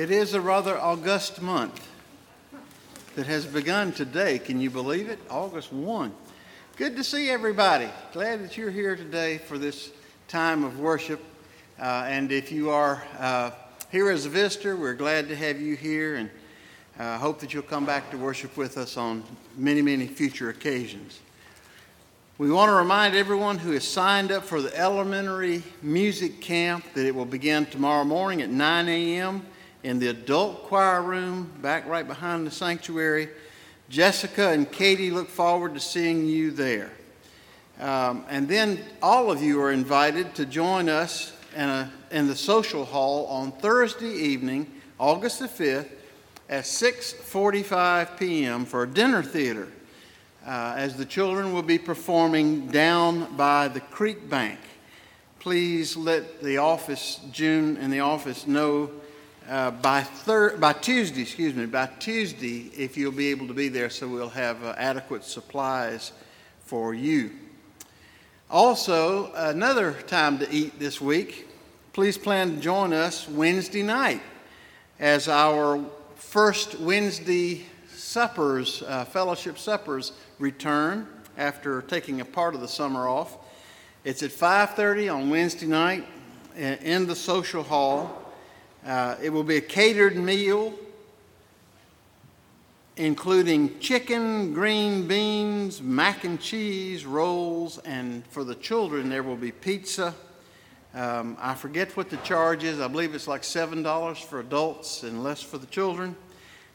It is a rather august month that has begun today. Can you believe it? August 1. Good to see everybody. Glad that you're here today for this time of worship. Uh, and if you are uh, here as a visitor, we're glad to have you here and uh, hope that you'll come back to worship with us on many, many future occasions. We want to remind everyone who has signed up for the elementary music camp that it will begin tomorrow morning at 9 a.m in the adult choir room back right behind the sanctuary. Jessica and Katie look forward to seeing you there. Um, and then all of you are invited to join us in, a, in the social hall on Thursday evening, August the 5th, at 6:45 p.m. for a dinner theater, uh, as the children will be performing down by the creek bank. Please let the office, June, and the office know uh, by, thir- by Tuesday, excuse me, by Tuesday, if you'll be able to be there, so we'll have uh, adequate supplies for you. Also, another time to eat this week, please plan to join us Wednesday night as our first Wednesday suppers, uh, fellowship suppers, return after taking a part of the summer off. It's at 5:30 on Wednesday night in the social hall. Uh, it will be a catered meal, including chicken, green beans, mac and cheese, rolls, and for the children, there will be pizza. Um, I forget what the charge is. I believe it's like $7 for adults and less for the children.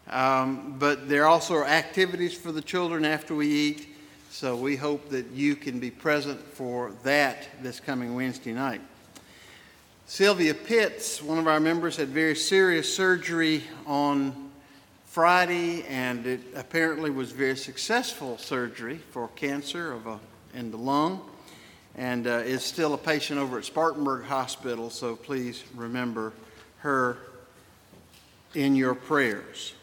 Um, but there also are activities for the children after we eat. So we hope that you can be present for that this coming Wednesday night. Sylvia Pitts, one of our members, had very serious surgery on Friday, and it apparently was very successful surgery for cancer of a, in the lung, and uh, is still a patient over at Spartanburg Hospital. So please remember her in your prayers.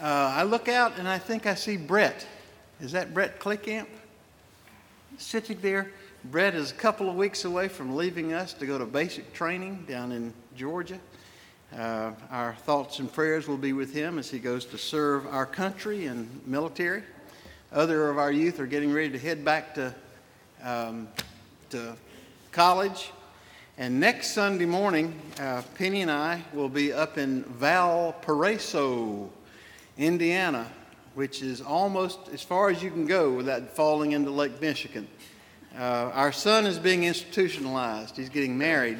Uh, I look out and I think I see Brett. Is that Brett Clickamp sitting there? Brett is a couple of weeks away from leaving us to go to basic training down in Georgia. Uh, our thoughts and prayers will be with him as he goes to serve our country and military. Other of our youth are getting ready to head back to, um, to college. And next Sunday morning, uh, Penny and I will be up in Valparaiso, Indiana, which is almost as far as you can go without falling into Lake Michigan. Uh, our son is being institutionalized. He's getting married,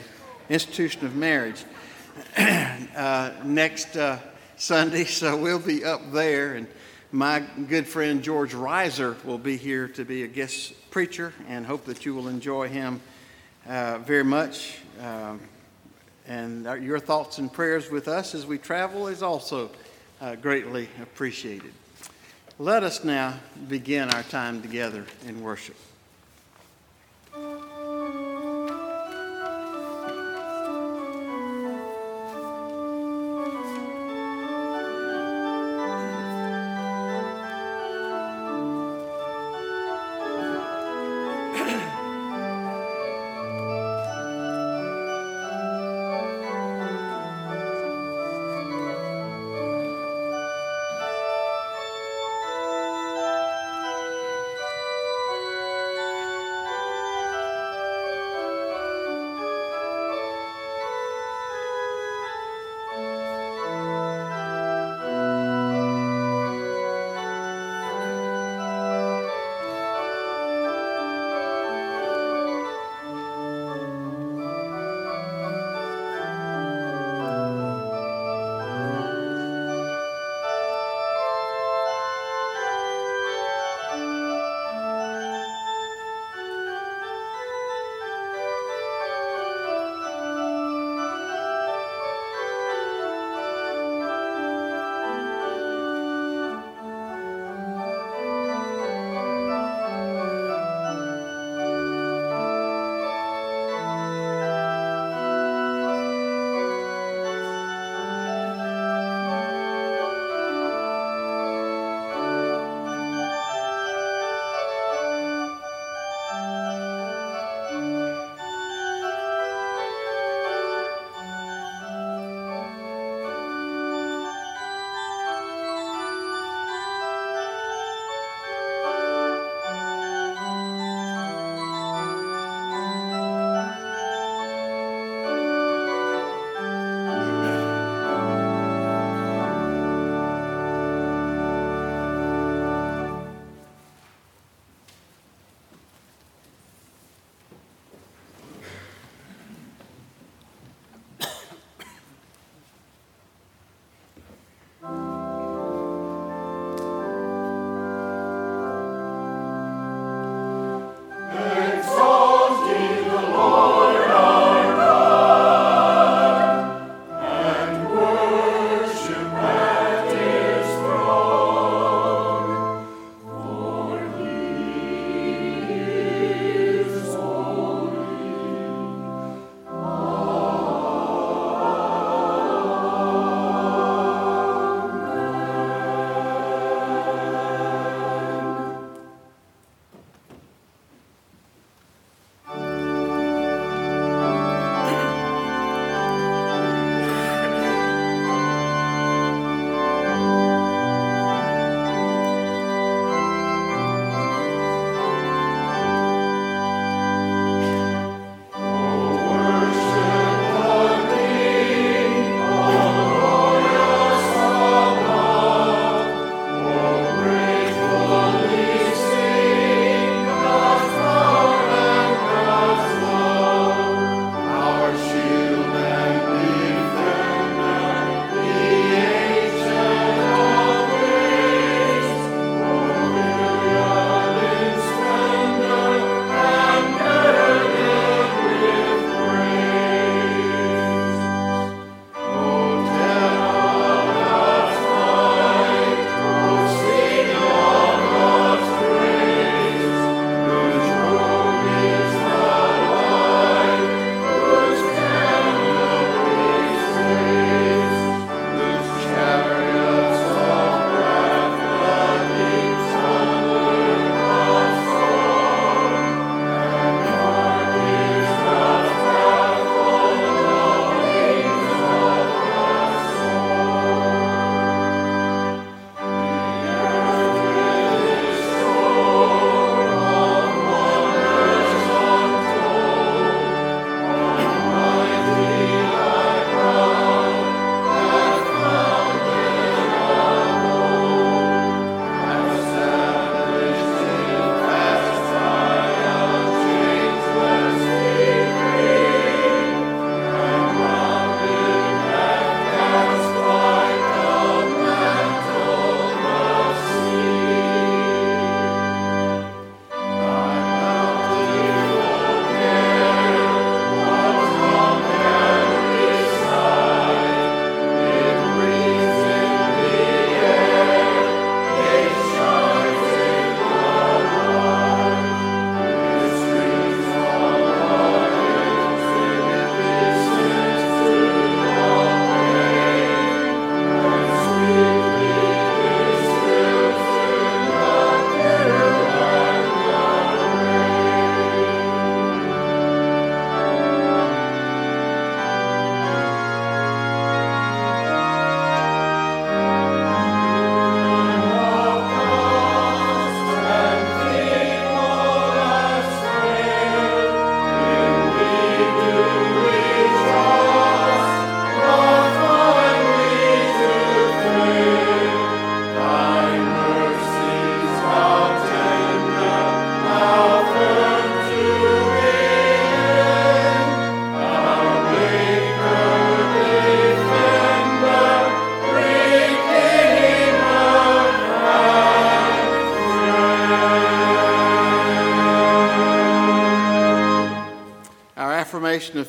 institution of marriage, uh, next uh, Sunday. So we'll be up there, and my good friend George Reiser will be here to be a guest preacher, and hope that you will enjoy him uh, very much. Um, and our, your thoughts and prayers with us as we travel is also uh, greatly appreciated. Let us now begin our time together in worship.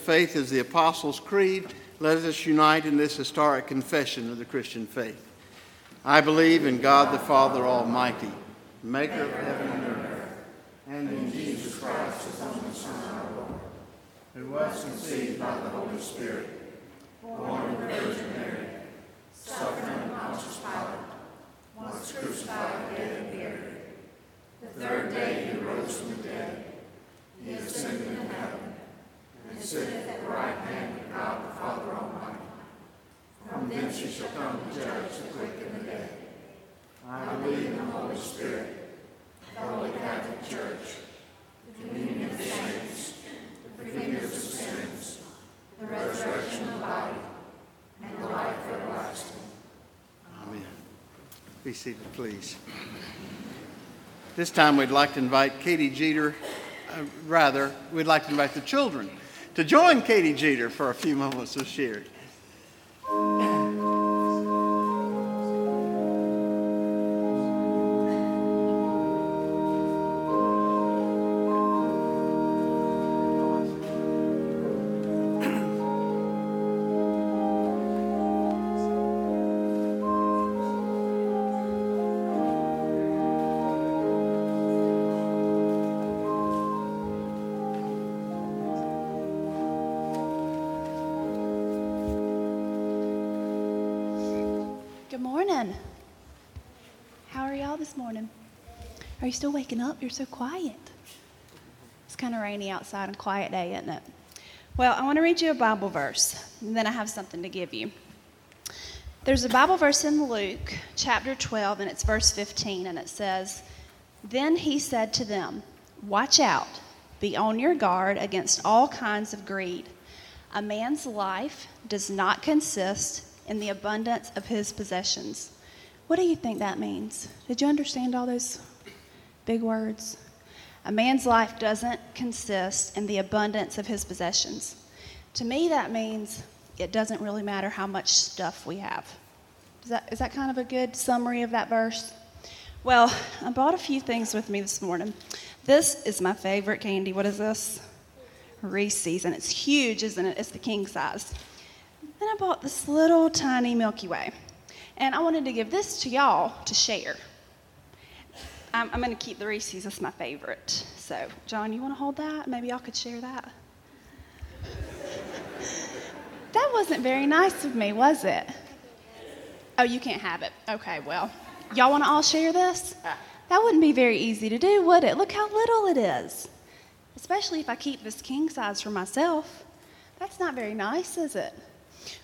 Faith is the Apostles' Creed, let us unite in this historic confession of the Christian faith. I believe in God the Father Almighty, maker of heaven and earth, and in Jesus Christ, his only Son, our Lord, who was conceived by the Holy Spirit, born of the Virgin Mary, suffered under Pontius Pilate, was crucified, dead, and buried. The third day he rose from the dead. He ascended into heaven and sitteth at the right hand of God the Father Almighty. From thence he shall come to judge the quick and the dead. I believe in the Holy Spirit, the Holy Catholic Church, the communion of the saints, the forgiveness of sins, the resurrection of the body, and the life everlasting. Amen. Be seated, please. This time we'd like to invite Katie Jeter, uh, rather, we'd like to invite the children to join Katie Jeter for a few moments of sharing. You still waking up? You're so quiet. It's kind of rainy outside and quiet day, isn't it? Well, I want to read you a Bible verse, and then I have something to give you. There's a Bible verse in Luke chapter 12, and it's verse 15, and it says, Then he said to them, Watch out, be on your guard against all kinds of greed. A man's life does not consist in the abundance of his possessions. What do you think that means? Did you understand all those Big words. A man's life doesn't consist in the abundance of his possessions. To me, that means it doesn't really matter how much stuff we have. Is that, is that kind of a good summary of that verse? Well, I bought a few things with me this morning. This is my favorite candy. What is this? Reese's, and it's huge, isn't it? It's the king size. Then I bought this little tiny Milky Way, and I wanted to give this to y'all to share. Um, I'm, I'm going to keep the Reese's. That's my favorite. So, John, you want to hold that? Maybe y'all could share that. that wasn't very nice of me, was it? Oh, you can't have it. Okay, well, y'all want to all share this? That wouldn't be very easy to do, would it? Look how little it is. Especially if I keep this king size for myself. That's not very nice, is it?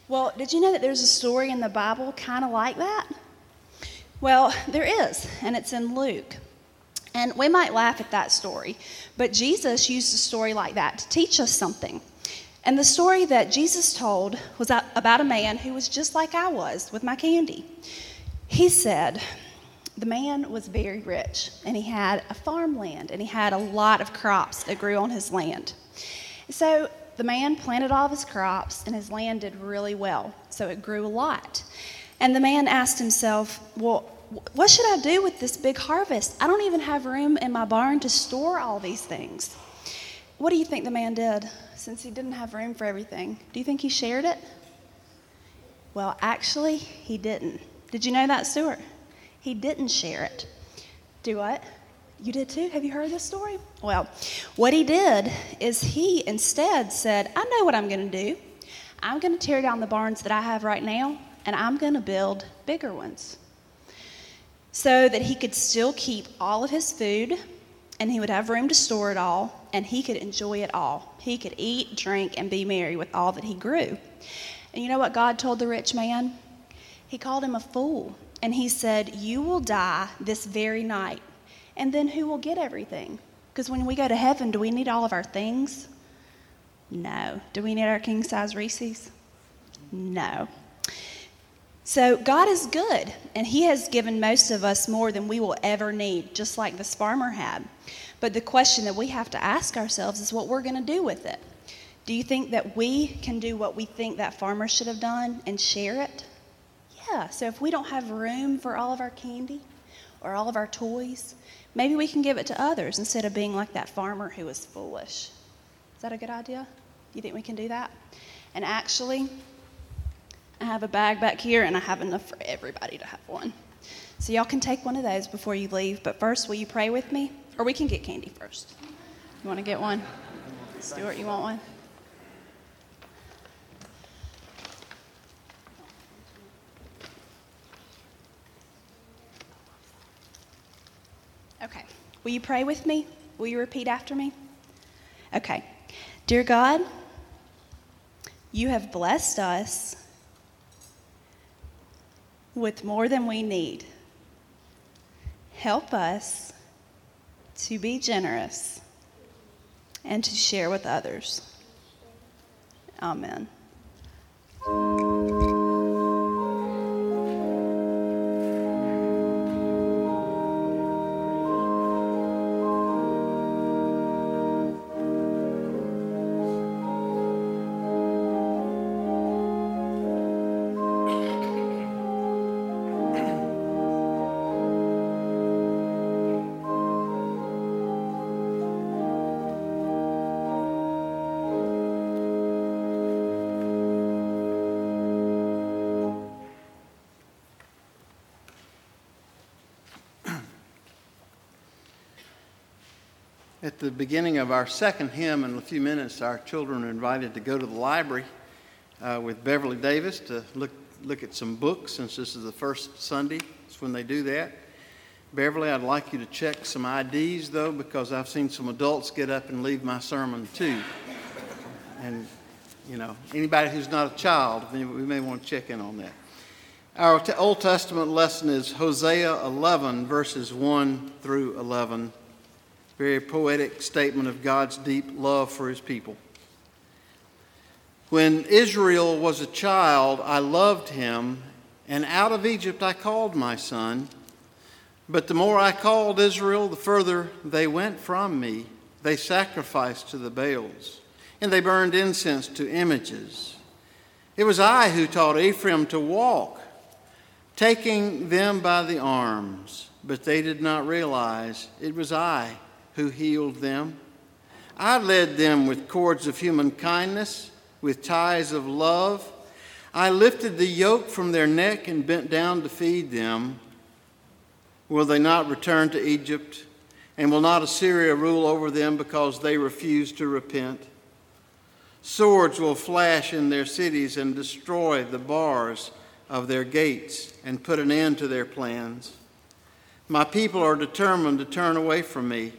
Well, did you know that there's a story in the Bible kind of like that? Well, there is, and it's in Luke. And we might laugh at that story, but Jesus used a story like that to teach us something. And the story that Jesus told was about a man who was just like I was with my candy. He said, the man was very rich, and he had a farmland, and he had a lot of crops that grew on his land. So the man planted all of his crops, and his land did really well, so it grew a lot. And the man asked himself, Well, what should I do with this big harvest? I don't even have room in my barn to store all these things. What do you think the man did since he didn't have room for everything? Do you think he shared it? Well, actually, he didn't. Did you know that, Stuart? He didn't share it. Do what? You did too? Have you heard this story? Well, what he did is he instead said, I know what I'm going to do. I'm going to tear down the barns that I have right now and I'm going to build bigger ones so that he could still keep all of his food and he would have room to store it all and he could enjoy it all. He could eat, drink, and be merry with all that he grew. And you know what God told the rich man? He called him a fool and he said, You will die this very night. And then who will get everything? Because when we go to heaven, do we need all of our things? No. Do we need our king size Reese's? No. So God is good, and He has given most of us more than we will ever need, just like this farmer had. But the question that we have to ask ourselves is what we're going to do with it. Do you think that we can do what we think that farmer should have done and share it? Yeah, so if we don't have room for all of our candy or all of our toys, maybe we can give it to others instead of being like that farmer who was foolish. Is that a good idea? You think we can do that? And actually, I have a bag back here, and I have enough for everybody to have one. So y'all can take one of those before you leave. But first, will you pray with me? Or we can get candy first. You want to get one? Stuart, you want one? Okay. Will you pray with me? Will you repeat after me? Okay. Dear God, you have blessed us with more than we need. Help us to be generous and to share with others. Amen. The beginning of our second hymn, in a few minutes, our children are invited to go to the library uh, with Beverly Davis to look, look at some books since this is the first Sunday. It's when they do that. Beverly, I'd like you to check some IDs though, because I've seen some adults get up and leave my sermon too. And, you know, anybody who's not a child, we may want to check in on that. Our Old Testament lesson is Hosea 11, verses 1 through 11 very poetic statement of God's deep love for his people. When Israel was a child, I loved him, and out of Egypt I called my son. But the more I called Israel, the further they went from me. They sacrificed to the Baals, and they burned incense to images. It was I who taught Ephraim to walk, taking them by the arms, but they did not realize it was I who healed them. I led them with cords of human kindness, with ties of love. I lifted the yoke from their neck and bent down to feed them. Will they not return to Egypt? And will not Assyria rule over them because they refuse to repent? Swords will flash in their cities and destroy the bars of their gates and put an end to their plans. My people are determined to turn away from me.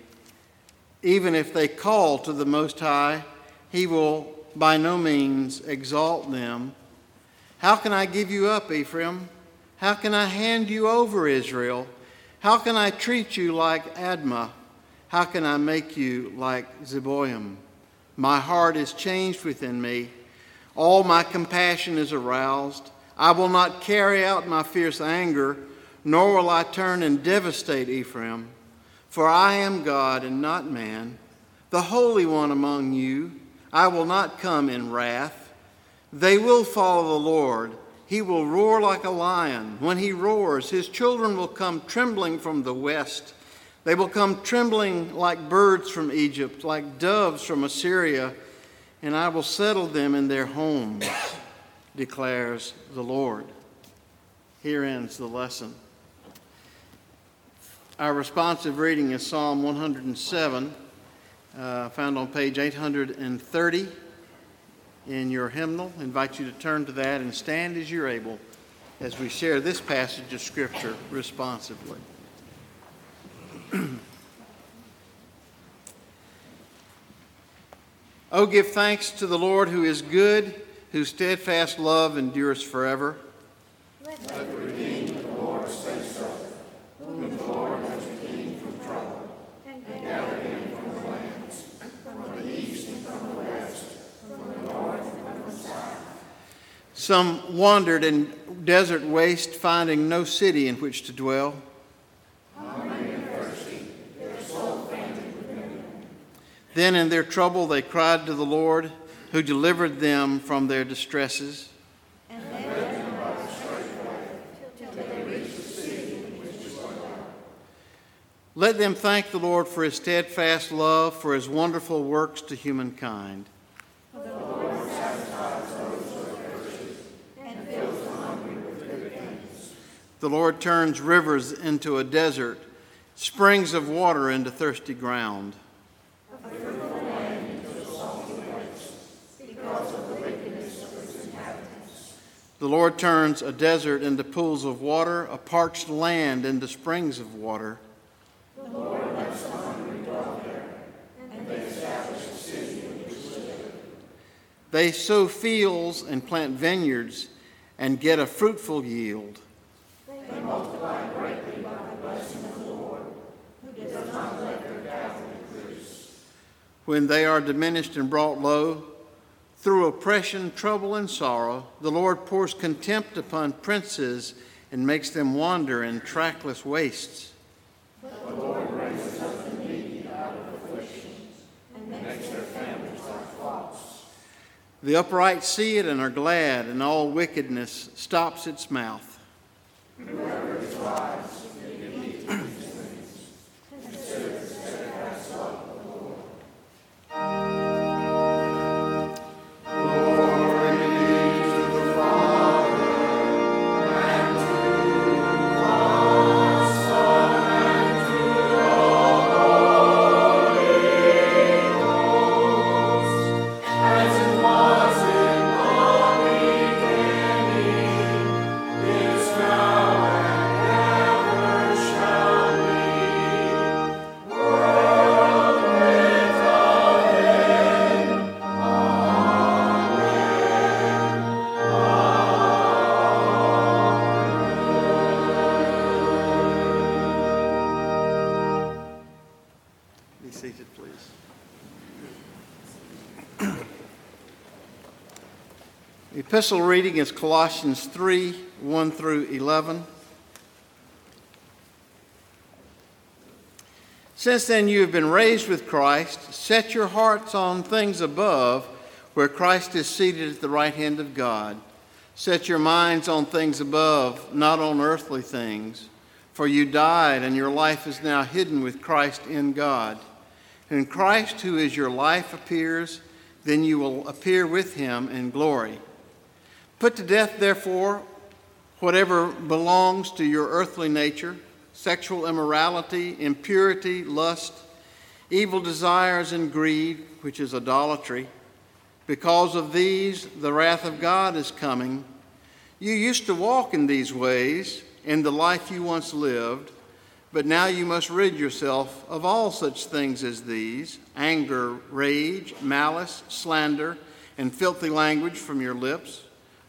Even if they call to the Most High, He will by no means exalt them. How can I give you up, Ephraim? How can I hand you over, Israel? How can I treat you like Admah? How can I make you like Zeboim? My heart is changed within me. All my compassion is aroused. I will not carry out my fierce anger, nor will I turn and devastate Ephraim. For I am God and not man, the Holy One among you. I will not come in wrath. They will follow the Lord. He will roar like a lion. When he roars, his children will come trembling from the west. They will come trembling like birds from Egypt, like doves from Assyria, and I will settle them in their homes, declares the Lord. Here ends the lesson. Our responsive reading is Psalm 107, uh, found on page 830 in your hymnal. I invite you to turn to that and stand as you're able as we share this passage of Scripture responsively. oh, give thanks to the Lord who is good, whose steadfast love endures forever. Let Some wandered in desert waste, finding no city in which to dwell. Then in their trouble they cried to the Lord, who delivered them from their distresses. Let them thank the Lord for his steadfast love, for his wonderful works to humankind. The The Lord turns rivers into a desert, springs of water into thirsty ground. The Lord turns a desert into pools of water, a parched land into springs of water. The Lord lets the hungry dwell there, and they establish a city in which live. They sow fields and plant vineyards and get a fruitful yield. They multiply greatly by the blessing of the Lord, who does not let their cattle increase. When they are diminished and brought low, through oppression, trouble, and sorrow, the Lord pours contempt upon princes and makes them wander in trackless wastes. But the Lord raises up the needy out of afflictions and makes their families like flocks. The upright see it and are glad, and all wickedness stops its mouth. Whoever is wise epistle reading is Colossians 3 1 through 11. Since then you have been raised with Christ, set your hearts on things above, where Christ is seated at the right hand of God. Set your minds on things above, not on earthly things. For you died, and your life is now hidden with Christ in God. When Christ, who is your life, appears, then you will appear with him in glory. Put to death, therefore, whatever belongs to your earthly nature sexual immorality, impurity, lust, evil desires, and greed, which is idolatry. Because of these, the wrath of God is coming. You used to walk in these ways in the life you once lived, but now you must rid yourself of all such things as these anger, rage, malice, slander, and filthy language from your lips.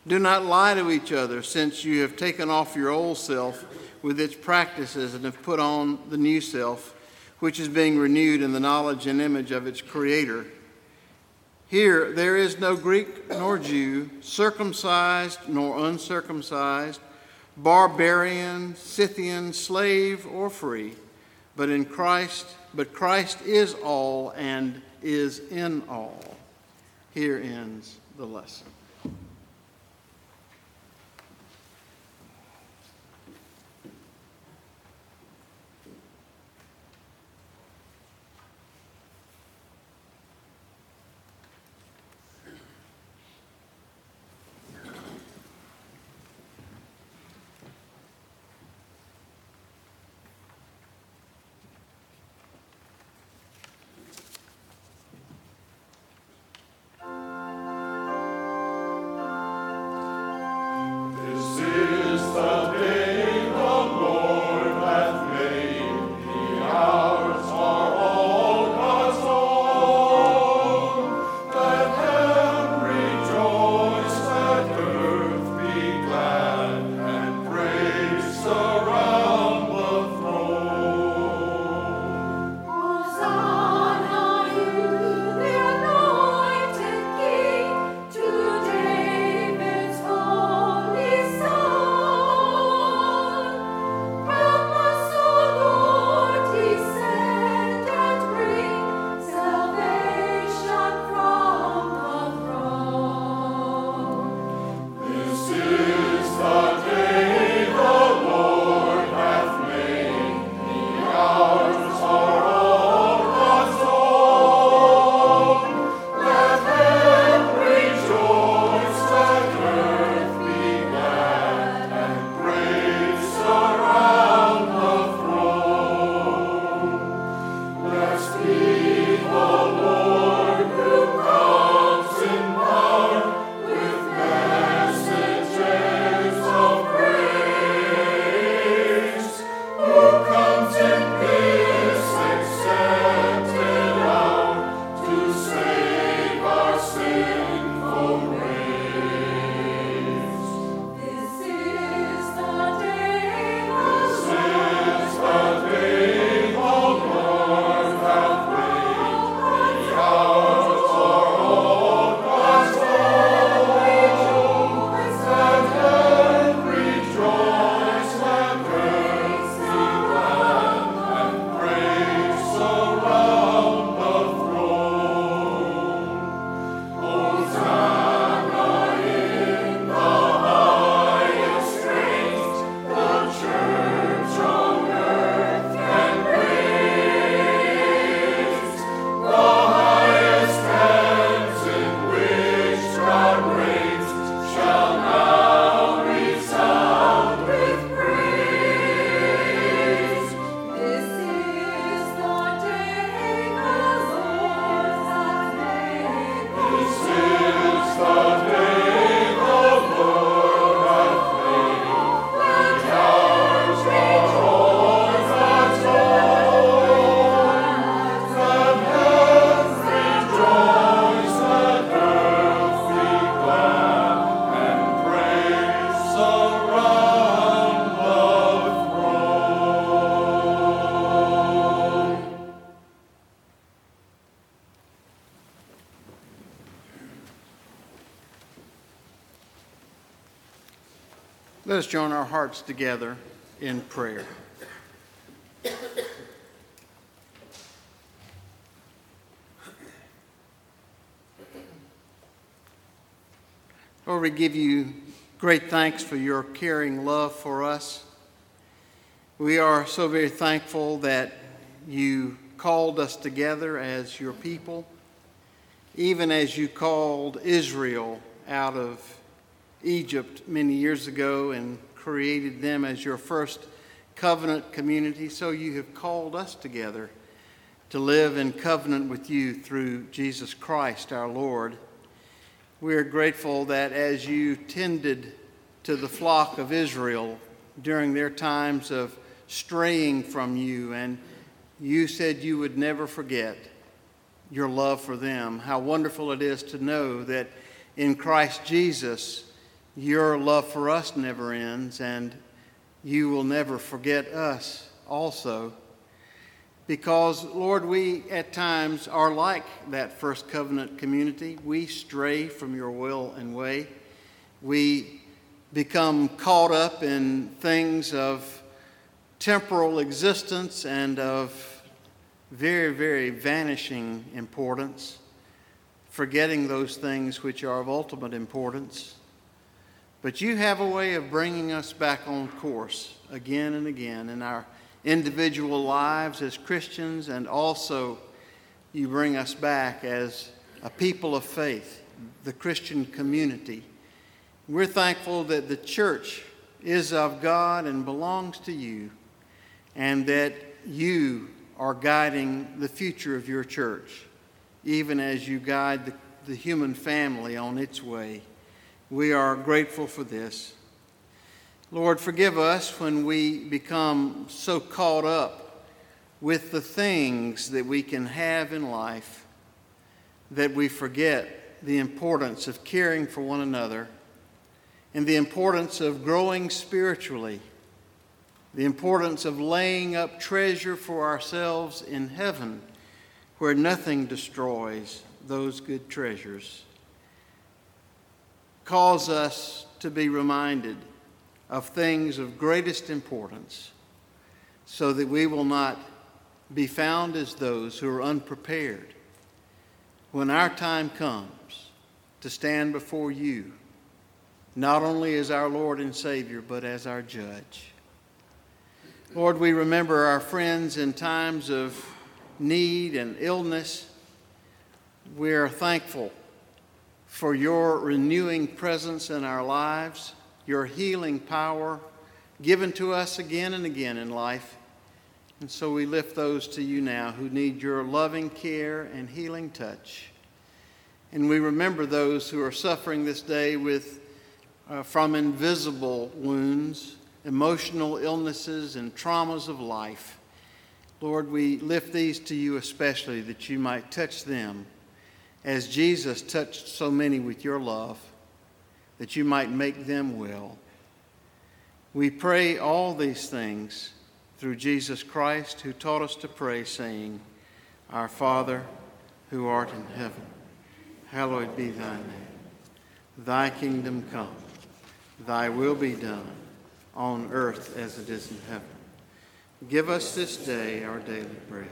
Do not lie to each other, since you have taken off your old self with its practices and have put on the new self, which is being renewed in the knowledge and image of its Creator. Here there is no Greek nor Jew, circumcised nor uncircumcised, barbarian, Scythian, slave or free, but in Christ, but Christ is all and is in all. Here ends the lesson. Us join our hearts together in prayer. Lord, we give you great thanks for your caring love for us. We are so very thankful that you called us together as your people, even as you called Israel out of Egypt many years ago and created them as your first covenant community. So you have called us together to live in covenant with you through Jesus Christ our Lord. We are grateful that as you tended to the flock of Israel during their times of straying from you, and you said you would never forget your love for them. How wonderful it is to know that in Christ Jesus, your love for us never ends, and you will never forget us also because, Lord, we at times are like that first covenant community. We stray from your will and way. We become caught up in things of temporal existence and of very, very vanishing importance, forgetting those things which are of ultimate importance. But you have a way of bringing us back on course again and again in our individual lives as Christians, and also you bring us back as a people of faith, the Christian community. We're thankful that the church is of God and belongs to you, and that you are guiding the future of your church, even as you guide the, the human family on its way. We are grateful for this. Lord, forgive us when we become so caught up with the things that we can have in life that we forget the importance of caring for one another and the importance of growing spiritually, the importance of laying up treasure for ourselves in heaven where nothing destroys those good treasures. Cause us to be reminded of things of greatest importance so that we will not be found as those who are unprepared when our time comes to stand before you, not only as our Lord and Savior, but as our judge. Lord, we remember our friends in times of need and illness. We are thankful for your renewing presence in our lives your healing power given to us again and again in life. And so we lift those to you now who need your loving care and healing touch. And we remember those who are suffering this day with, uh, from invisible wounds, emotional illnesses, and traumas of life. Lord, we lift these to you especially that you might touch them as Jesus touched so many with your love that you might make them well. We pray all these things through Jesus Christ, who taught us to pray, saying, Our Father, who art in heaven, hallowed be thy name. Thy kingdom come, thy will be done, on earth as it is in heaven. Give us this day our daily bread.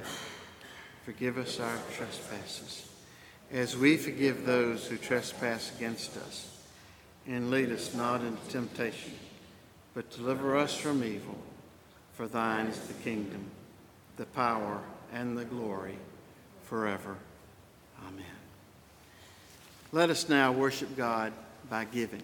Forgive us our trespasses, as we forgive those who trespass against us and lead us not into temptation, but deliver us from evil. For thine is the kingdom, the power, and the glory forever. Amen. Let us now worship God by giving.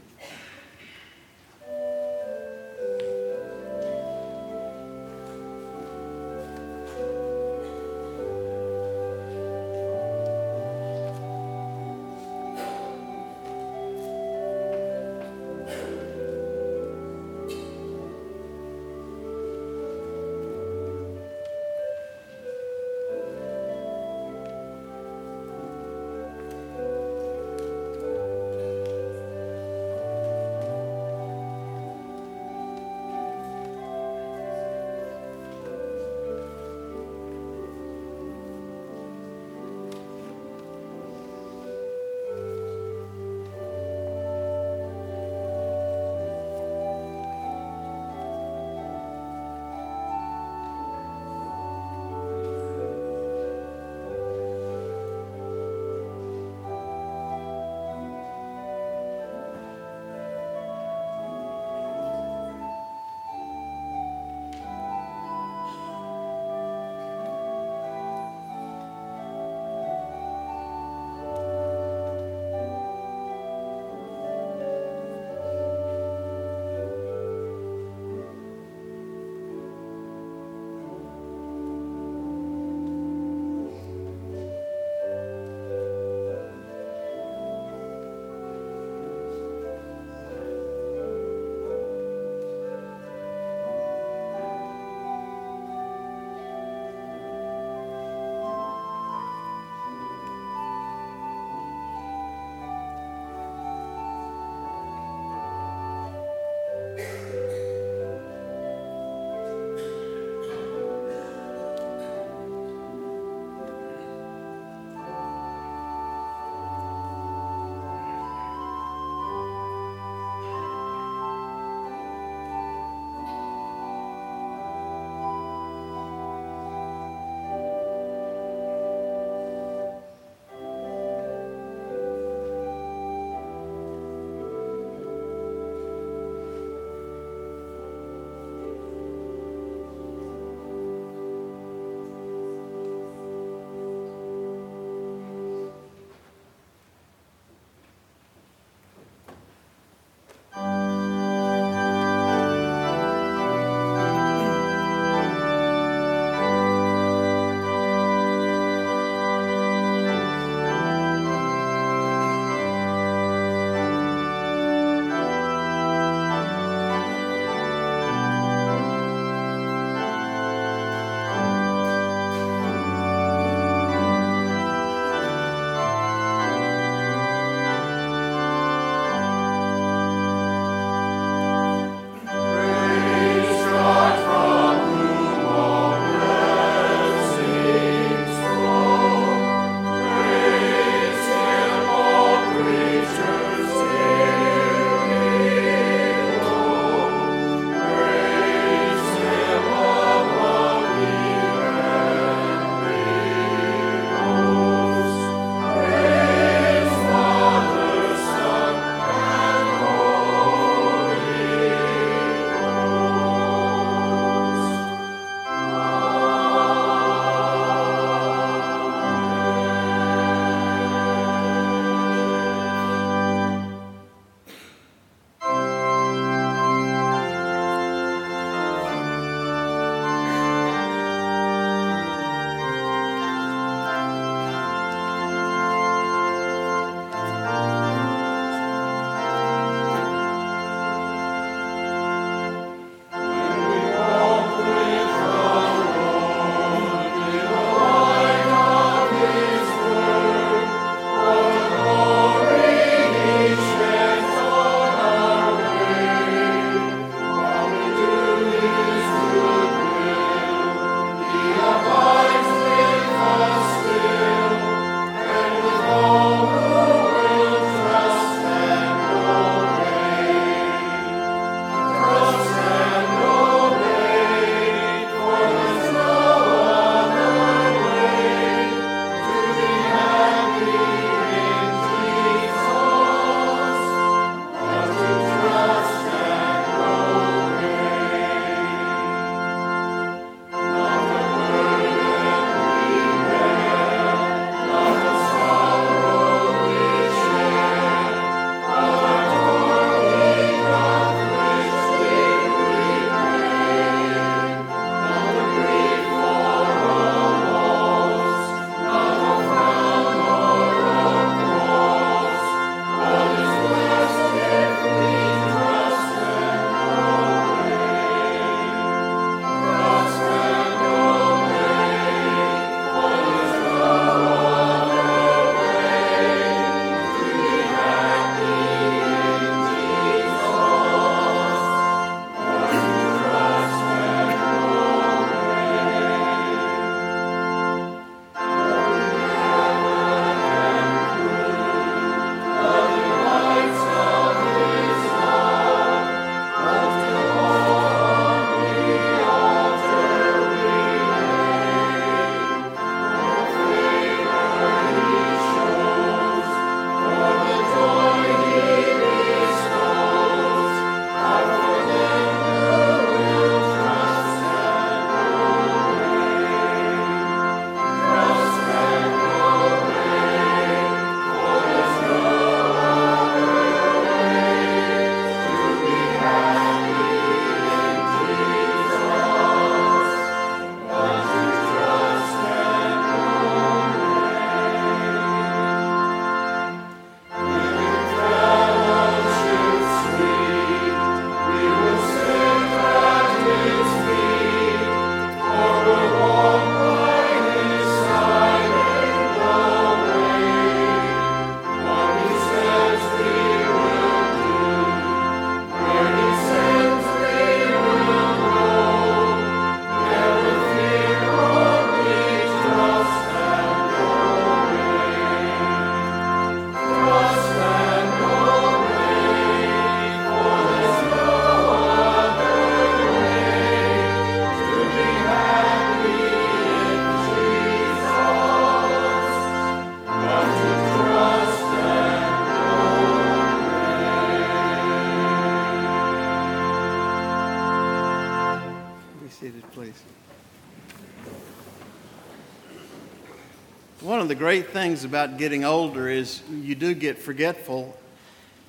Great things about getting older is you do get forgetful,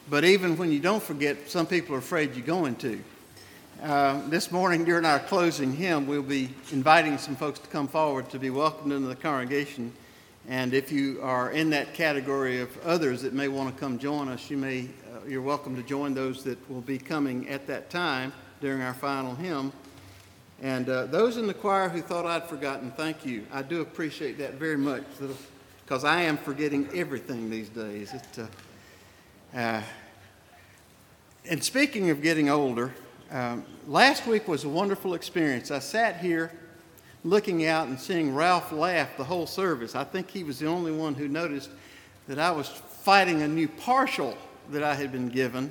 but even when you don't forget, some people are afraid you're going to. Uh, this morning, during our closing hymn, we'll be inviting some folks to come forward to be welcomed into the congregation. And if you are in that category of others that may want to come join us, you may, uh, you're welcome to join those that will be coming at that time during our final hymn. And uh, those in the choir who thought I'd forgotten, thank you. I do appreciate that very much because I am forgetting everything these days. It, uh, uh, and speaking of getting older, um, last week was a wonderful experience. I sat here looking out and seeing Ralph laugh the whole service. I think he was the only one who noticed that I was fighting a new partial that I had been given.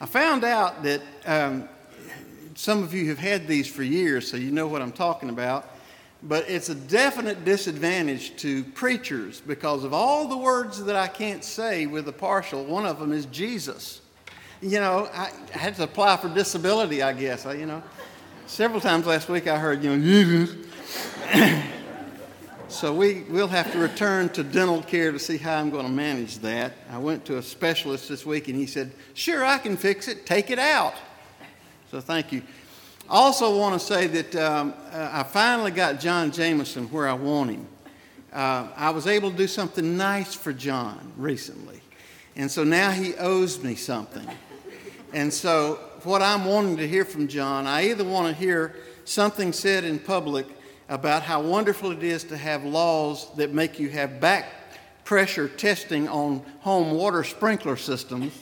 I found out that um, some of you have had these for years, so you know what I'm talking about. But it's a definite disadvantage to preachers because of all the words that I can't say with a partial. One of them is Jesus. You know, I, I had to apply for disability, I guess. I, you know, several times last week I heard, you know, Jesus. so we, we'll have to return to dental care to see how I'm going to manage that. I went to a specialist this week and he said, Sure, I can fix it. Take it out. So thank you. I also want to say that um, uh, I finally got John Jameson where I want him. Uh, I was able to do something nice for John recently. And so now he owes me something. And so, what I'm wanting to hear from John, I either want to hear something said in public about how wonderful it is to have laws that make you have back pressure testing on home water sprinkler systems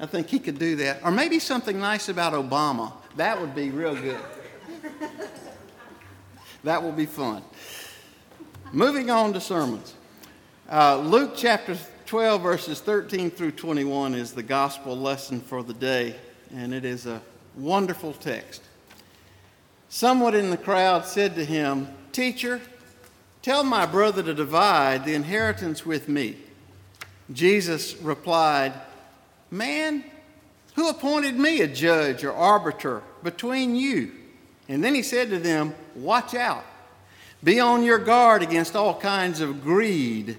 I think he could do that. Or maybe something nice about Obama. That would be real good. that will be fun. Moving on to sermons. Uh, Luke chapter 12, verses 13 through 21 is the gospel lesson for the day, and it is a wonderful text. Someone in the crowd said to him, Teacher, tell my brother to divide the inheritance with me. Jesus replied, Man, who appointed me a judge or arbiter between you? And then he said to them, Watch out. Be on your guard against all kinds of greed.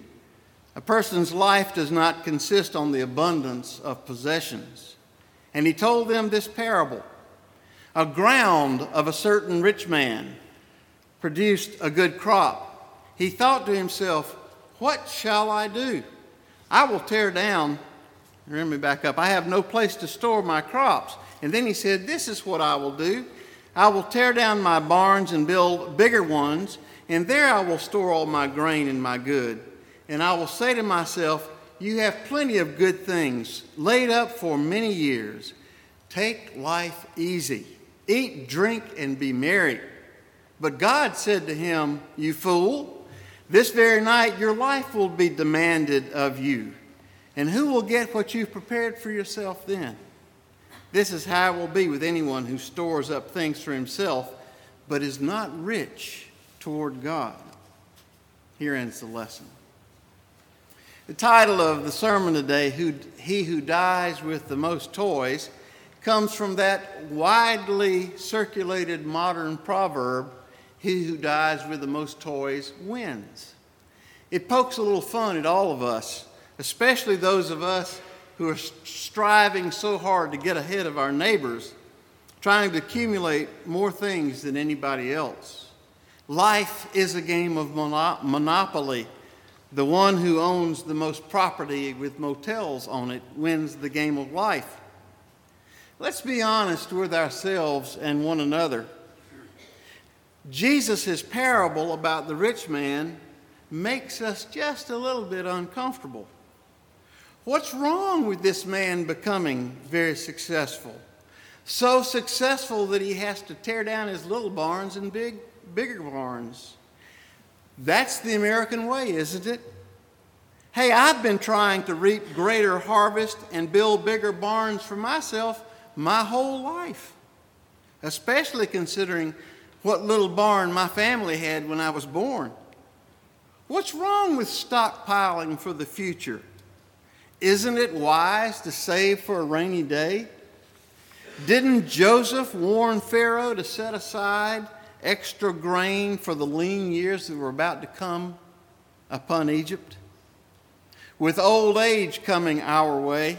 A person's life does not consist on the abundance of possessions. And he told them this parable A ground of a certain rich man produced a good crop. He thought to himself, What shall I do? I will tear down let me back up. I have no place to store my crops. And then he said, This is what I will do. I will tear down my barns and build bigger ones, and there I will store all my grain and my good. And I will say to myself, You have plenty of good things laid up for many years. Take life easy. Eat, drink, and be merry. But God said to him, You fool, this very night your life will be demanded of you. And who will get what you've prepared for yourself then? This is how it will be with anyone who stores up things for himself, but is not rich toward God. Here ends the lesson. The title of the sermon today, He Who Dies with the Most Toys, comes from that widely circulated modern proverb, He who dies with the most toys wins. It pokes a little fun at all of us especially those of us who are striving so hard to get ahead of our neighbors, trying to accumulate more things than anybody else. Life is a game of monopoly. The one who owns the most property with motels on it wins the game of life. Let's be honest with ourselves and one another. Jesus' parable about the rich man makes us just a little bit uncomfortable. What's wrong with this man becoming very successful? So successful that he has to tear down his little barns and big, bigger barns. That's the American way, isn't it? Hey, I've been trying to reap greater harvest and build bigger barns for myself my whole life, especially considering what little barn my family had when I was born. What's wrong with stockpiling for the future? Isn't it wise to save for a rainy day? Didn't Joseph warn Pharaoh to set aside extra grain for the lean years that were about to come upon Egypt? With old age coming our way,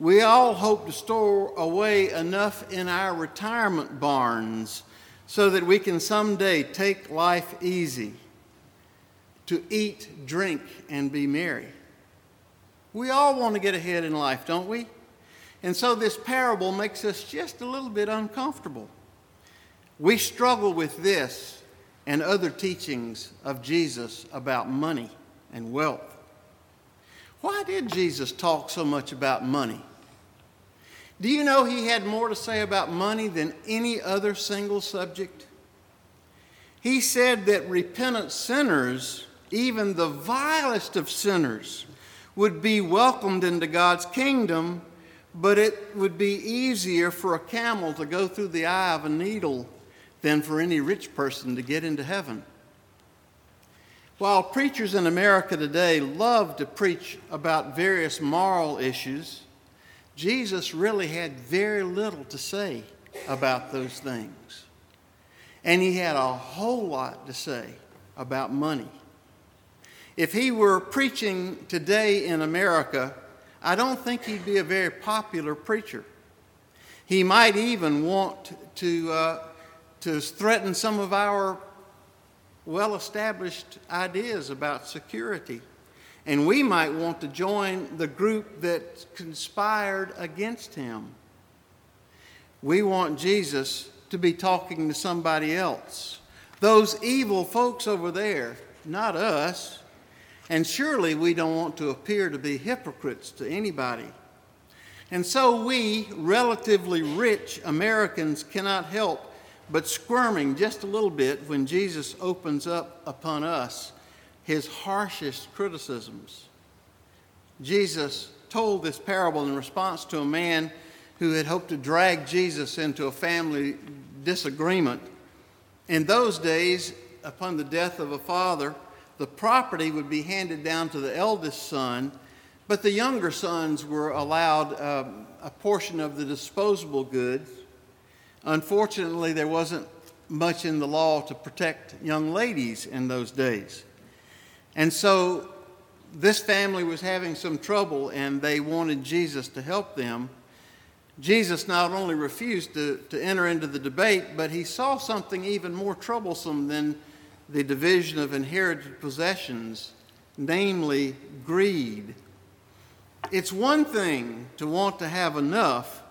we all hope to store away enough in our retirement barns so that we can someday take life easy, to eat, drink, and be merry. We all want to get ahead in life, don't we? And so this parable makes us just a little bit uncomfortable. We struggle with this and other teachings of Jesus about money and wealth. Why did Jesus talk so much about money? Do you know he had more to say about money than any other single subject? He said that repentant sinners, even the vilest of sinners, would be welcomed into God's kingdom, but it would be easier for a camel to go through the eye of a needle than for any rich person to get into heaven. While preachers in America today love to preach about various moral issues, Jesus really had very little to say about those things. And he had a whole lot to say about money. If he were preaching today in America, I don't think he'd be a very popular preacher. He might even want to uh, to threaten some of our well established ideas about security. And we might want to join the group that conspired against him. We want Jesus to be talking to somebody else. Those evil folks over there, not us. And surely we don't want to appear to be hypocrites to anybody. And so we, relatively rich Americans, cannot help but squirming just a little bit when Jesus opens up upon us his harshest criticisms. Jesus told this parable in response to a man who had hoped to drag Jesus into a family disagreement. In those days, upon the death of a father, the property would be handed down to the eldest son, but the younger sons were allowed um, a portion of the disposable goods Unfortunately, there wasn't much in the law to protect young ladies in those days. And so this family was having some trouble and they wanted Jesus to help them. Jesus not only refused to, to enter into the debate, but he saw something even more troublesome than the division of inherited possessions, namely greed. It's one thing to want to have enough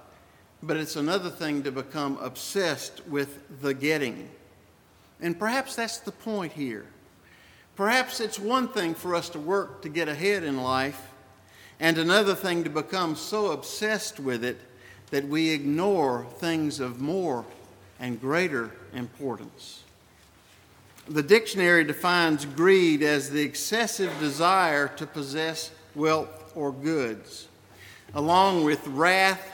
but it's another thing to become obsessed with the getting. And perhaps that's the point here. Perhaps it's one thing for us to work to get ahead in life, and another thing to become so obsessed with it that we ignore things of more and greater importance. The dictionary defines greed as the excessive desire to possess wealth or goods, along with wrath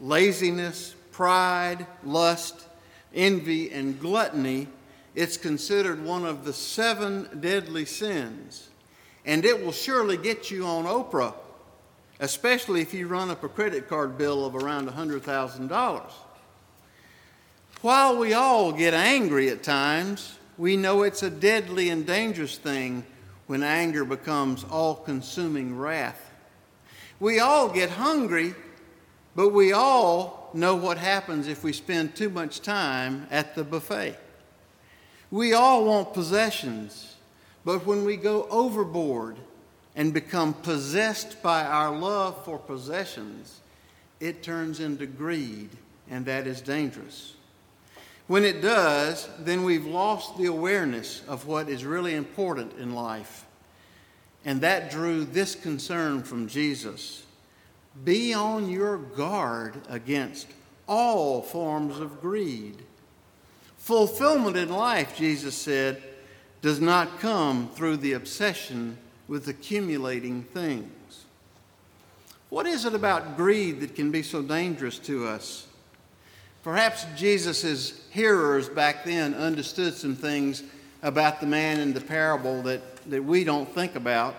laziness, pride, lust, envy, and gluttony, it's considered one of the seven deadly sins. And it will surely get you on Oprah, especially if you run up a credit card bill of around $100,000. While we all get angry at times, we know it's a deadly and dangerous thing when anger becomes all consuming wrath. We all get hungry but we all know what happens if we spend too much time at the buffet. We all want possessions, but when we go overboard and become possessed by our love for possessions, it turns into greed, and that is dangerous. When it does, then we've lost the awareness of what is really important in life. And that drew this concern from Jesus be on your guard against all forms of greed. Fulfillment in life, Jesus said, does not come through the obsession with accumulating things. What is it about greed that can be so dangerous to us? Perhaps Jesus' hearers back then understood some things about the man in the parable that, that we don't think about.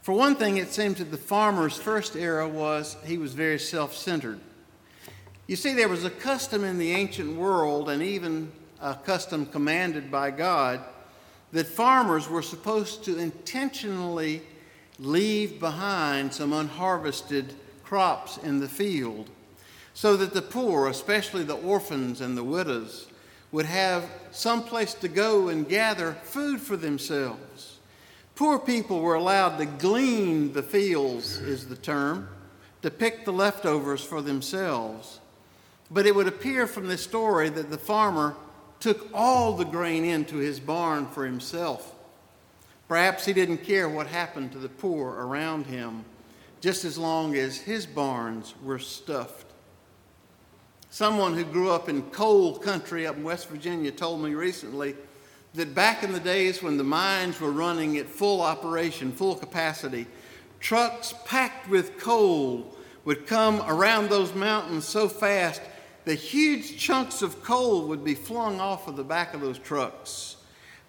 For one thing, it seems that the farmer's first era was he was very self centered. You see, there was a custom in the ancient world and even a custom commanded by God, that farmers were supposed to intentionally leave behind some unharvested crops in the field so that the poor, especially the orphans and the widows, would have some place to go and gather food for themselves. Poor people were allowed to glean the fields, is the term, to pick the leftovers for themselves. But it would appear from this story that the farmer took all the grain into his barn for himself. Perhaps he didn't care what happened to the poor around him, just as long as his barns were stuffed. Someone who grew up in coal country up in West Virginia told me recently that back in the days when the mines were running at full operation, full capacity, trucks packed with coal would come around those mountains so fast that huge chunks of coal would be flung off of the back of those trucks.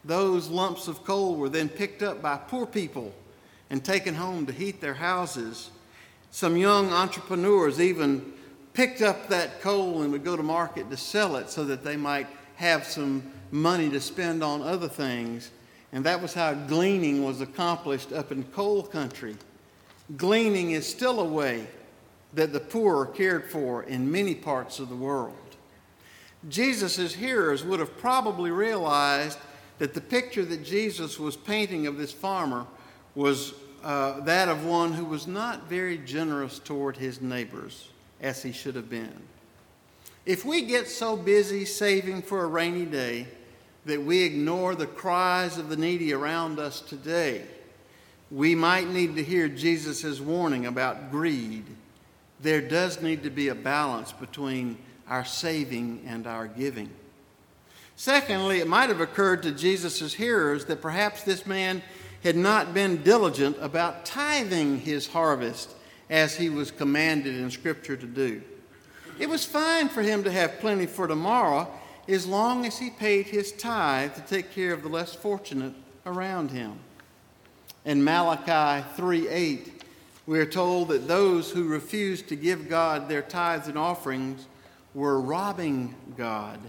Those lumps of coal were then picked up by poor people and taken home to heat their houses. Some young entrepreneurs even picked up that coal and would go to market to sell it so that they might have some money to spend on other things. And that was how gleaning was accomplished up in coal country. Gleaning is still a way that the poor are cared for in many parts of the world. Jesus' hearers would have probably realized that the picture that Jesus was painting of this farmer was uh, that of one who was not very generous toward his neighbors as he should have been. If we get so busy saving for a rainy day that we ignore the cries of the needy around us today, we might need to hear Jesus' warning about greed. There does need to be a balance between our saving and our giving. Secondly, it might have occurred to Jesus' hearers that perhaps this man had not been diligent about tithing his harvest as he was commanded in Scripture to do. It was fine for him to have plenty for tomorrow as long as he paid his tithe to take care of the less fortunate around him. In Malachi 3 8, we are told that those who refused to give God their tithes and offerings were robbing God.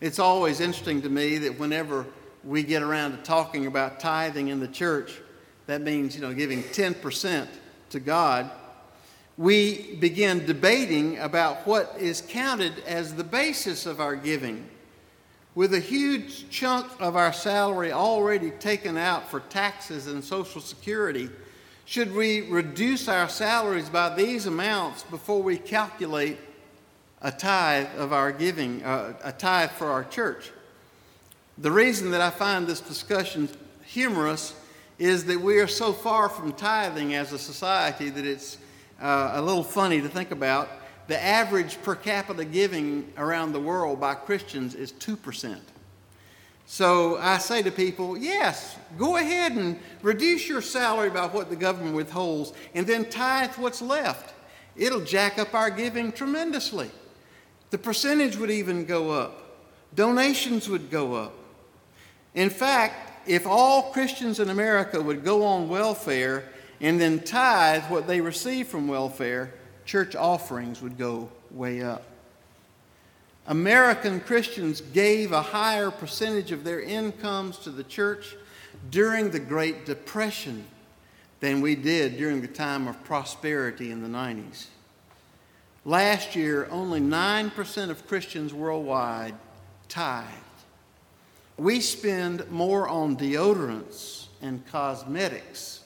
It's always interesting to me that whenever we get around to talking about tithing in the church, that means, you know, giving 10% to God, we begin debating about what is counted as the basis of our giving. With a huge chunk of our salary already taken out for taxes and Social Security, should we reduce our salaries by these amounts before we calculate a tithe of our giving, uh, a tithe for our church? The reason that I find this discussion humorous is that we are so far from tithing as a society that it's uh, a little funny to think about. The average per capita giving around the world by Christians is 2%. So I say to people, yes, go ahead and reduce your salary by what the government withholds and then tithe what's left. It'll jack up our giving tremendously. The percentage would even go up, donations would go up. In fact, if all Christians in America would go on welfare and then tithe what they receive from welfare, church offerings would go way up. American Christians gave a higher percentage of their incomes to the church during the Great Depression than we did during the time of prosperity in the 90s. Last year, only 9% of Christians worldwide tithed we spend more on deodorants and cosmetics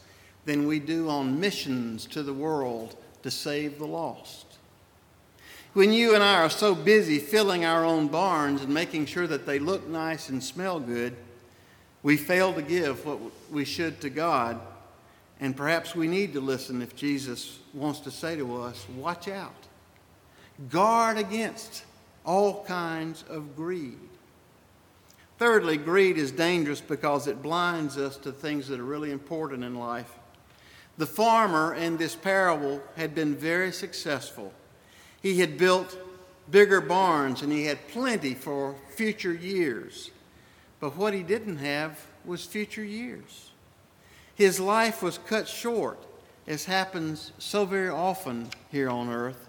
than we do on missions to the world to save the lost. When you and I are so busy filling our own barns and making sure that they look nice and smell good, we fail to give what we should to God. And perhaps we need to listen if Jesus wants to say to us, Watch out. Guard against all kinds of greed. Thirdly, greed is dangerous because it blinds us to things that are really important in life. The farmer in this parable had been very successful. He had built bigger barns and he had plenty for future years. But what he didn't have was future years. His life was cut short, as happens so very often here on earth.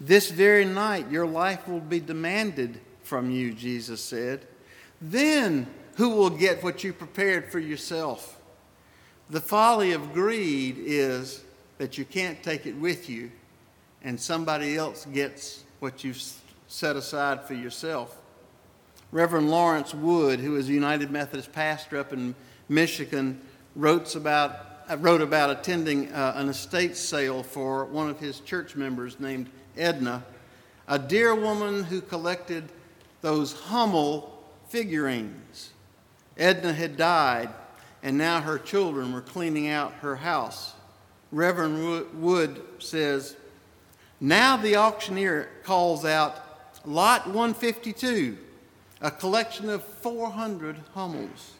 This very night, your life will be demanded from you, Jesus said. Then who will get what you prepared for yourself? The folly of greed is that you can't take it with you and somebody else gets what you've set aside for yourself. Reverend Lawrence Wood, who is a United Methodist pastor up in Michigan, wrote about, uh, wrote about attending uh, an estate sale for one of his church members named Edna, a dear woman who collected those Hummel figurines. Edna had died, and now her children were cleaning out her house. Reverend Wood says, Now the auctioneer calls out Lot 152, a collection of 400 Hummels.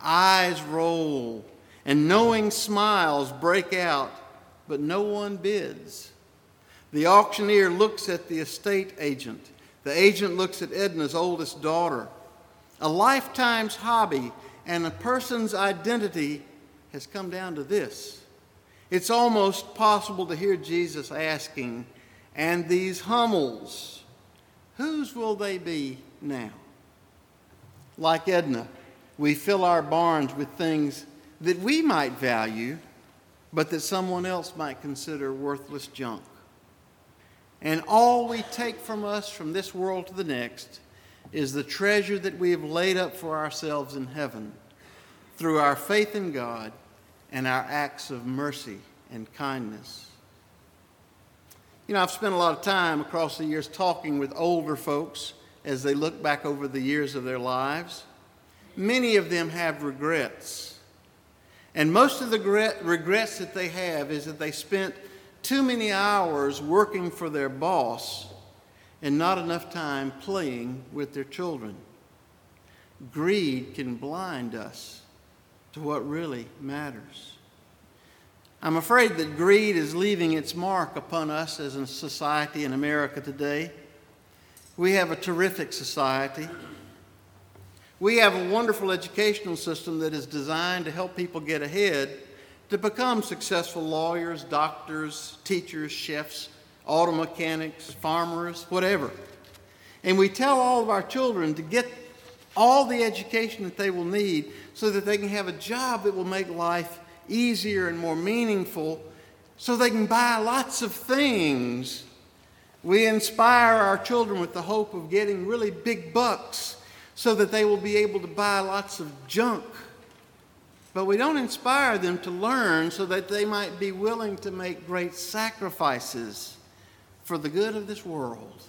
Eyes roll, and knowing smiles break out, but no one bids. The auctioneer looks at the estate agent. The agent looks at Edna's oldest daughter. A lifetime's hobby and a person's identity has come down to this. It's almost possible to hear Jesus asking, And these Hummels, whose will they be now? Like Edna, we fill our barns with things that we might value, but that someone else might consider worthless junk. And all we take from us from this world to the next is the treasure that we have laid up for ourselves in heaven through our faith in God and our acts of mercy and kindness. You know, I've spent a lot of time across the years talking with older folks as they look back over the years of their lives. Many of them have regrets. And most of the regrets that they have is that they spent too many hours working for their boss and not enough time playing with their children. Greed can blind us to what really matters. I'm afraid that greed is leaving its mark upon us as a society in America today. We have a terrific society. We have a wonderful educational system that is designed to help people get ahead to become successful lawyers, doctors, teachers, chefs, auto mechanics, farmers, whatever. And we tell all of our children to get all the education that they will need so that they can have a job that will make life easier and more meaningful so they can buy lots of things. We inspire our children with the hope of getting really big bucks so that they will be able to buy lots of junk but we don't inspire them to learn so that they might be willing to make great sacrifices for the good of this world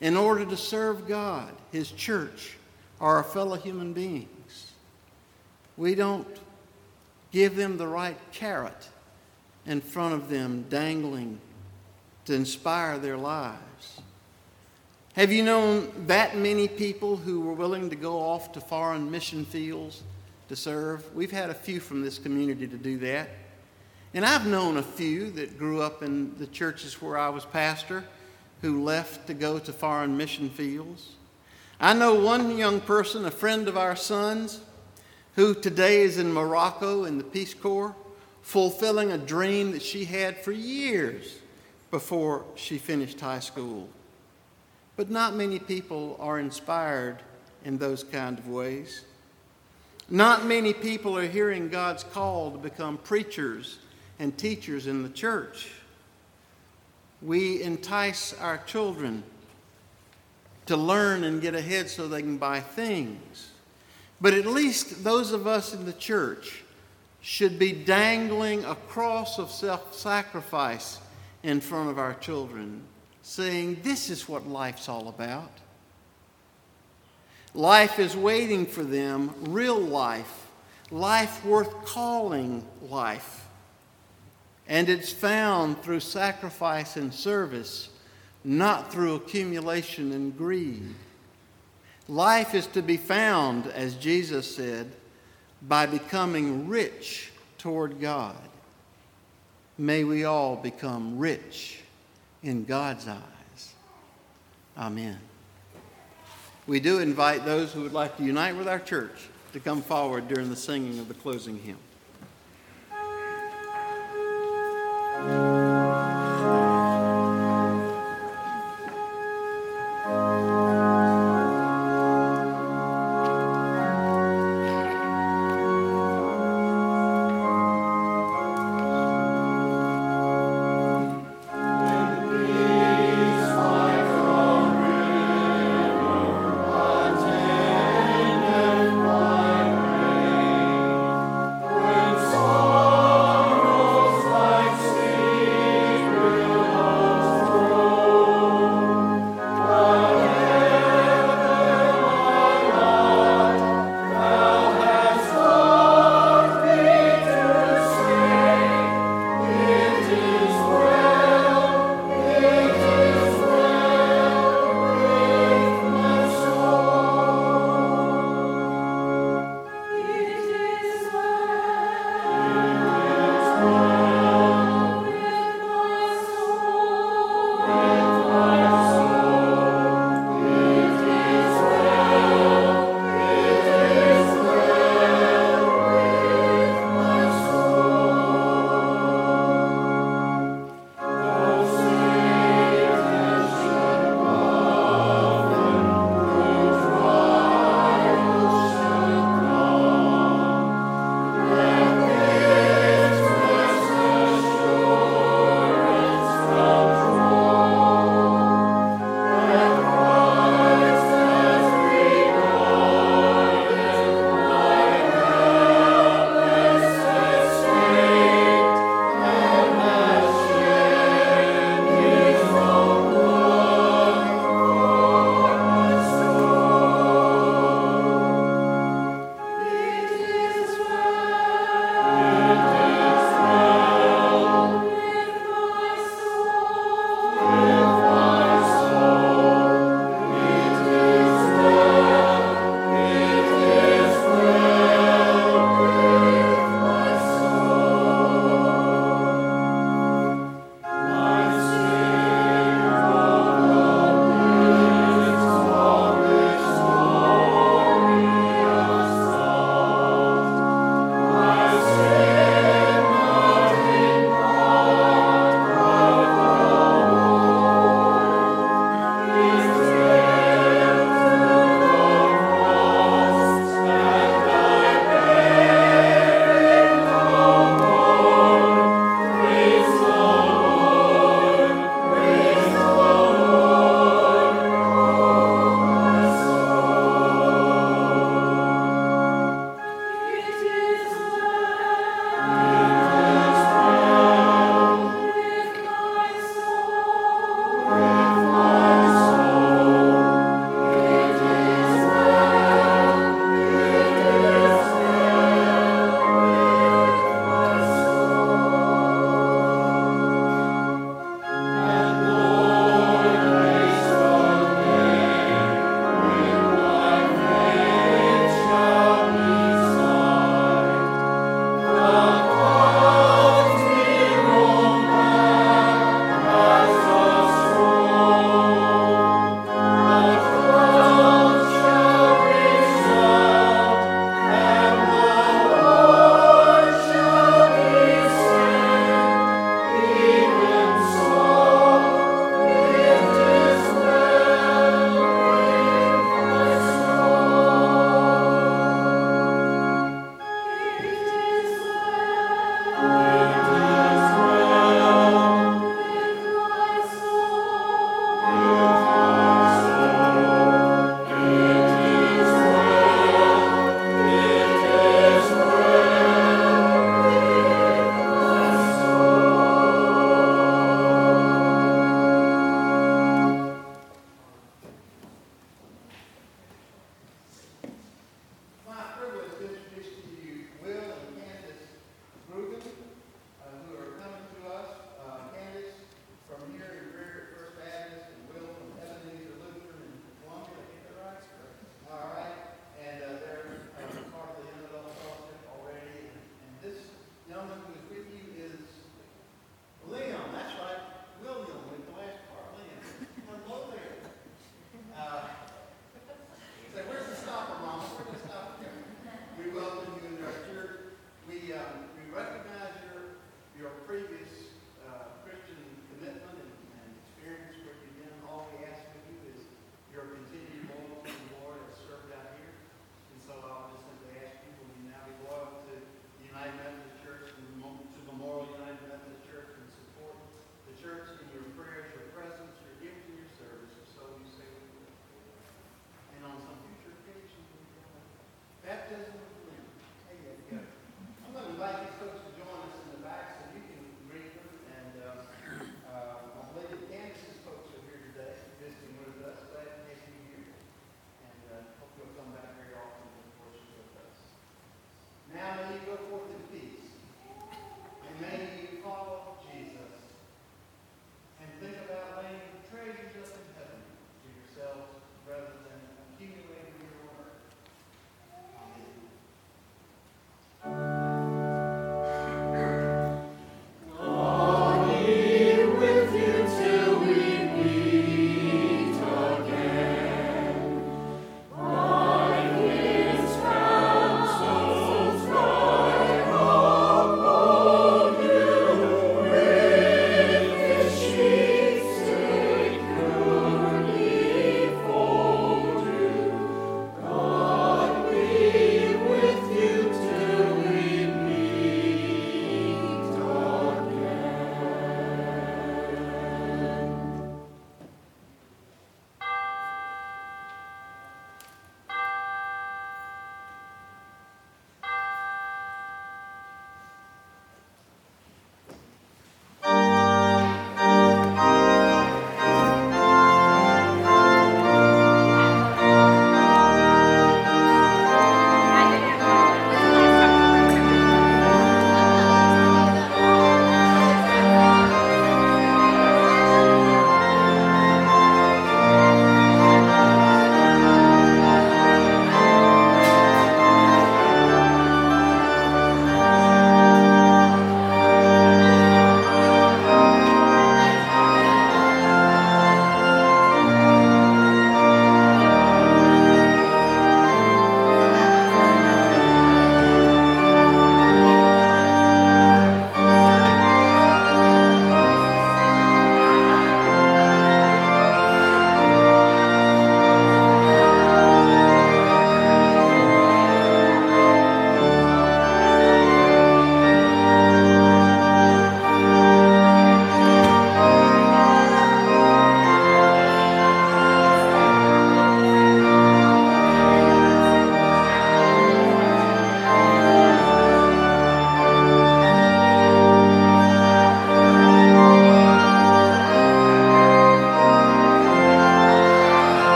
in order to serve God, His church, or our fellow human beings. We don't give them the right carrot in front of them dangling to inspire their lives. Have you known that many people who were willing to go off to foreign mission fields to serve. We've had a few from this community to do that. And I've known a few that grew up in the churches where I was pastor who left to go to foreign mission fields. I know one young person, a friend of our son's, who today is in Morocco in the Peace Corps, fulfilling a dream that she had for years before she finished high school. But not many people are inspired in those kind of ways. Not many people are hearing God's call to become preachers and teachers in the church. We entice our children to learn and get ahead so they can buy things. But at least those of us in the church should be dangling a cross of self sacrifice in front of our children, saying, This is what life's all about. Life is waiting for them, real life, life worth calling life. And it's found through sacrifice and service, not through accumulation and greed. Life is to be found, as Jesus said, by becoming rich toward God. May we all become rich in God's eyes. Amen we do invite those who would like to unite with our church to come forward during the singing of the closing hymn. baptism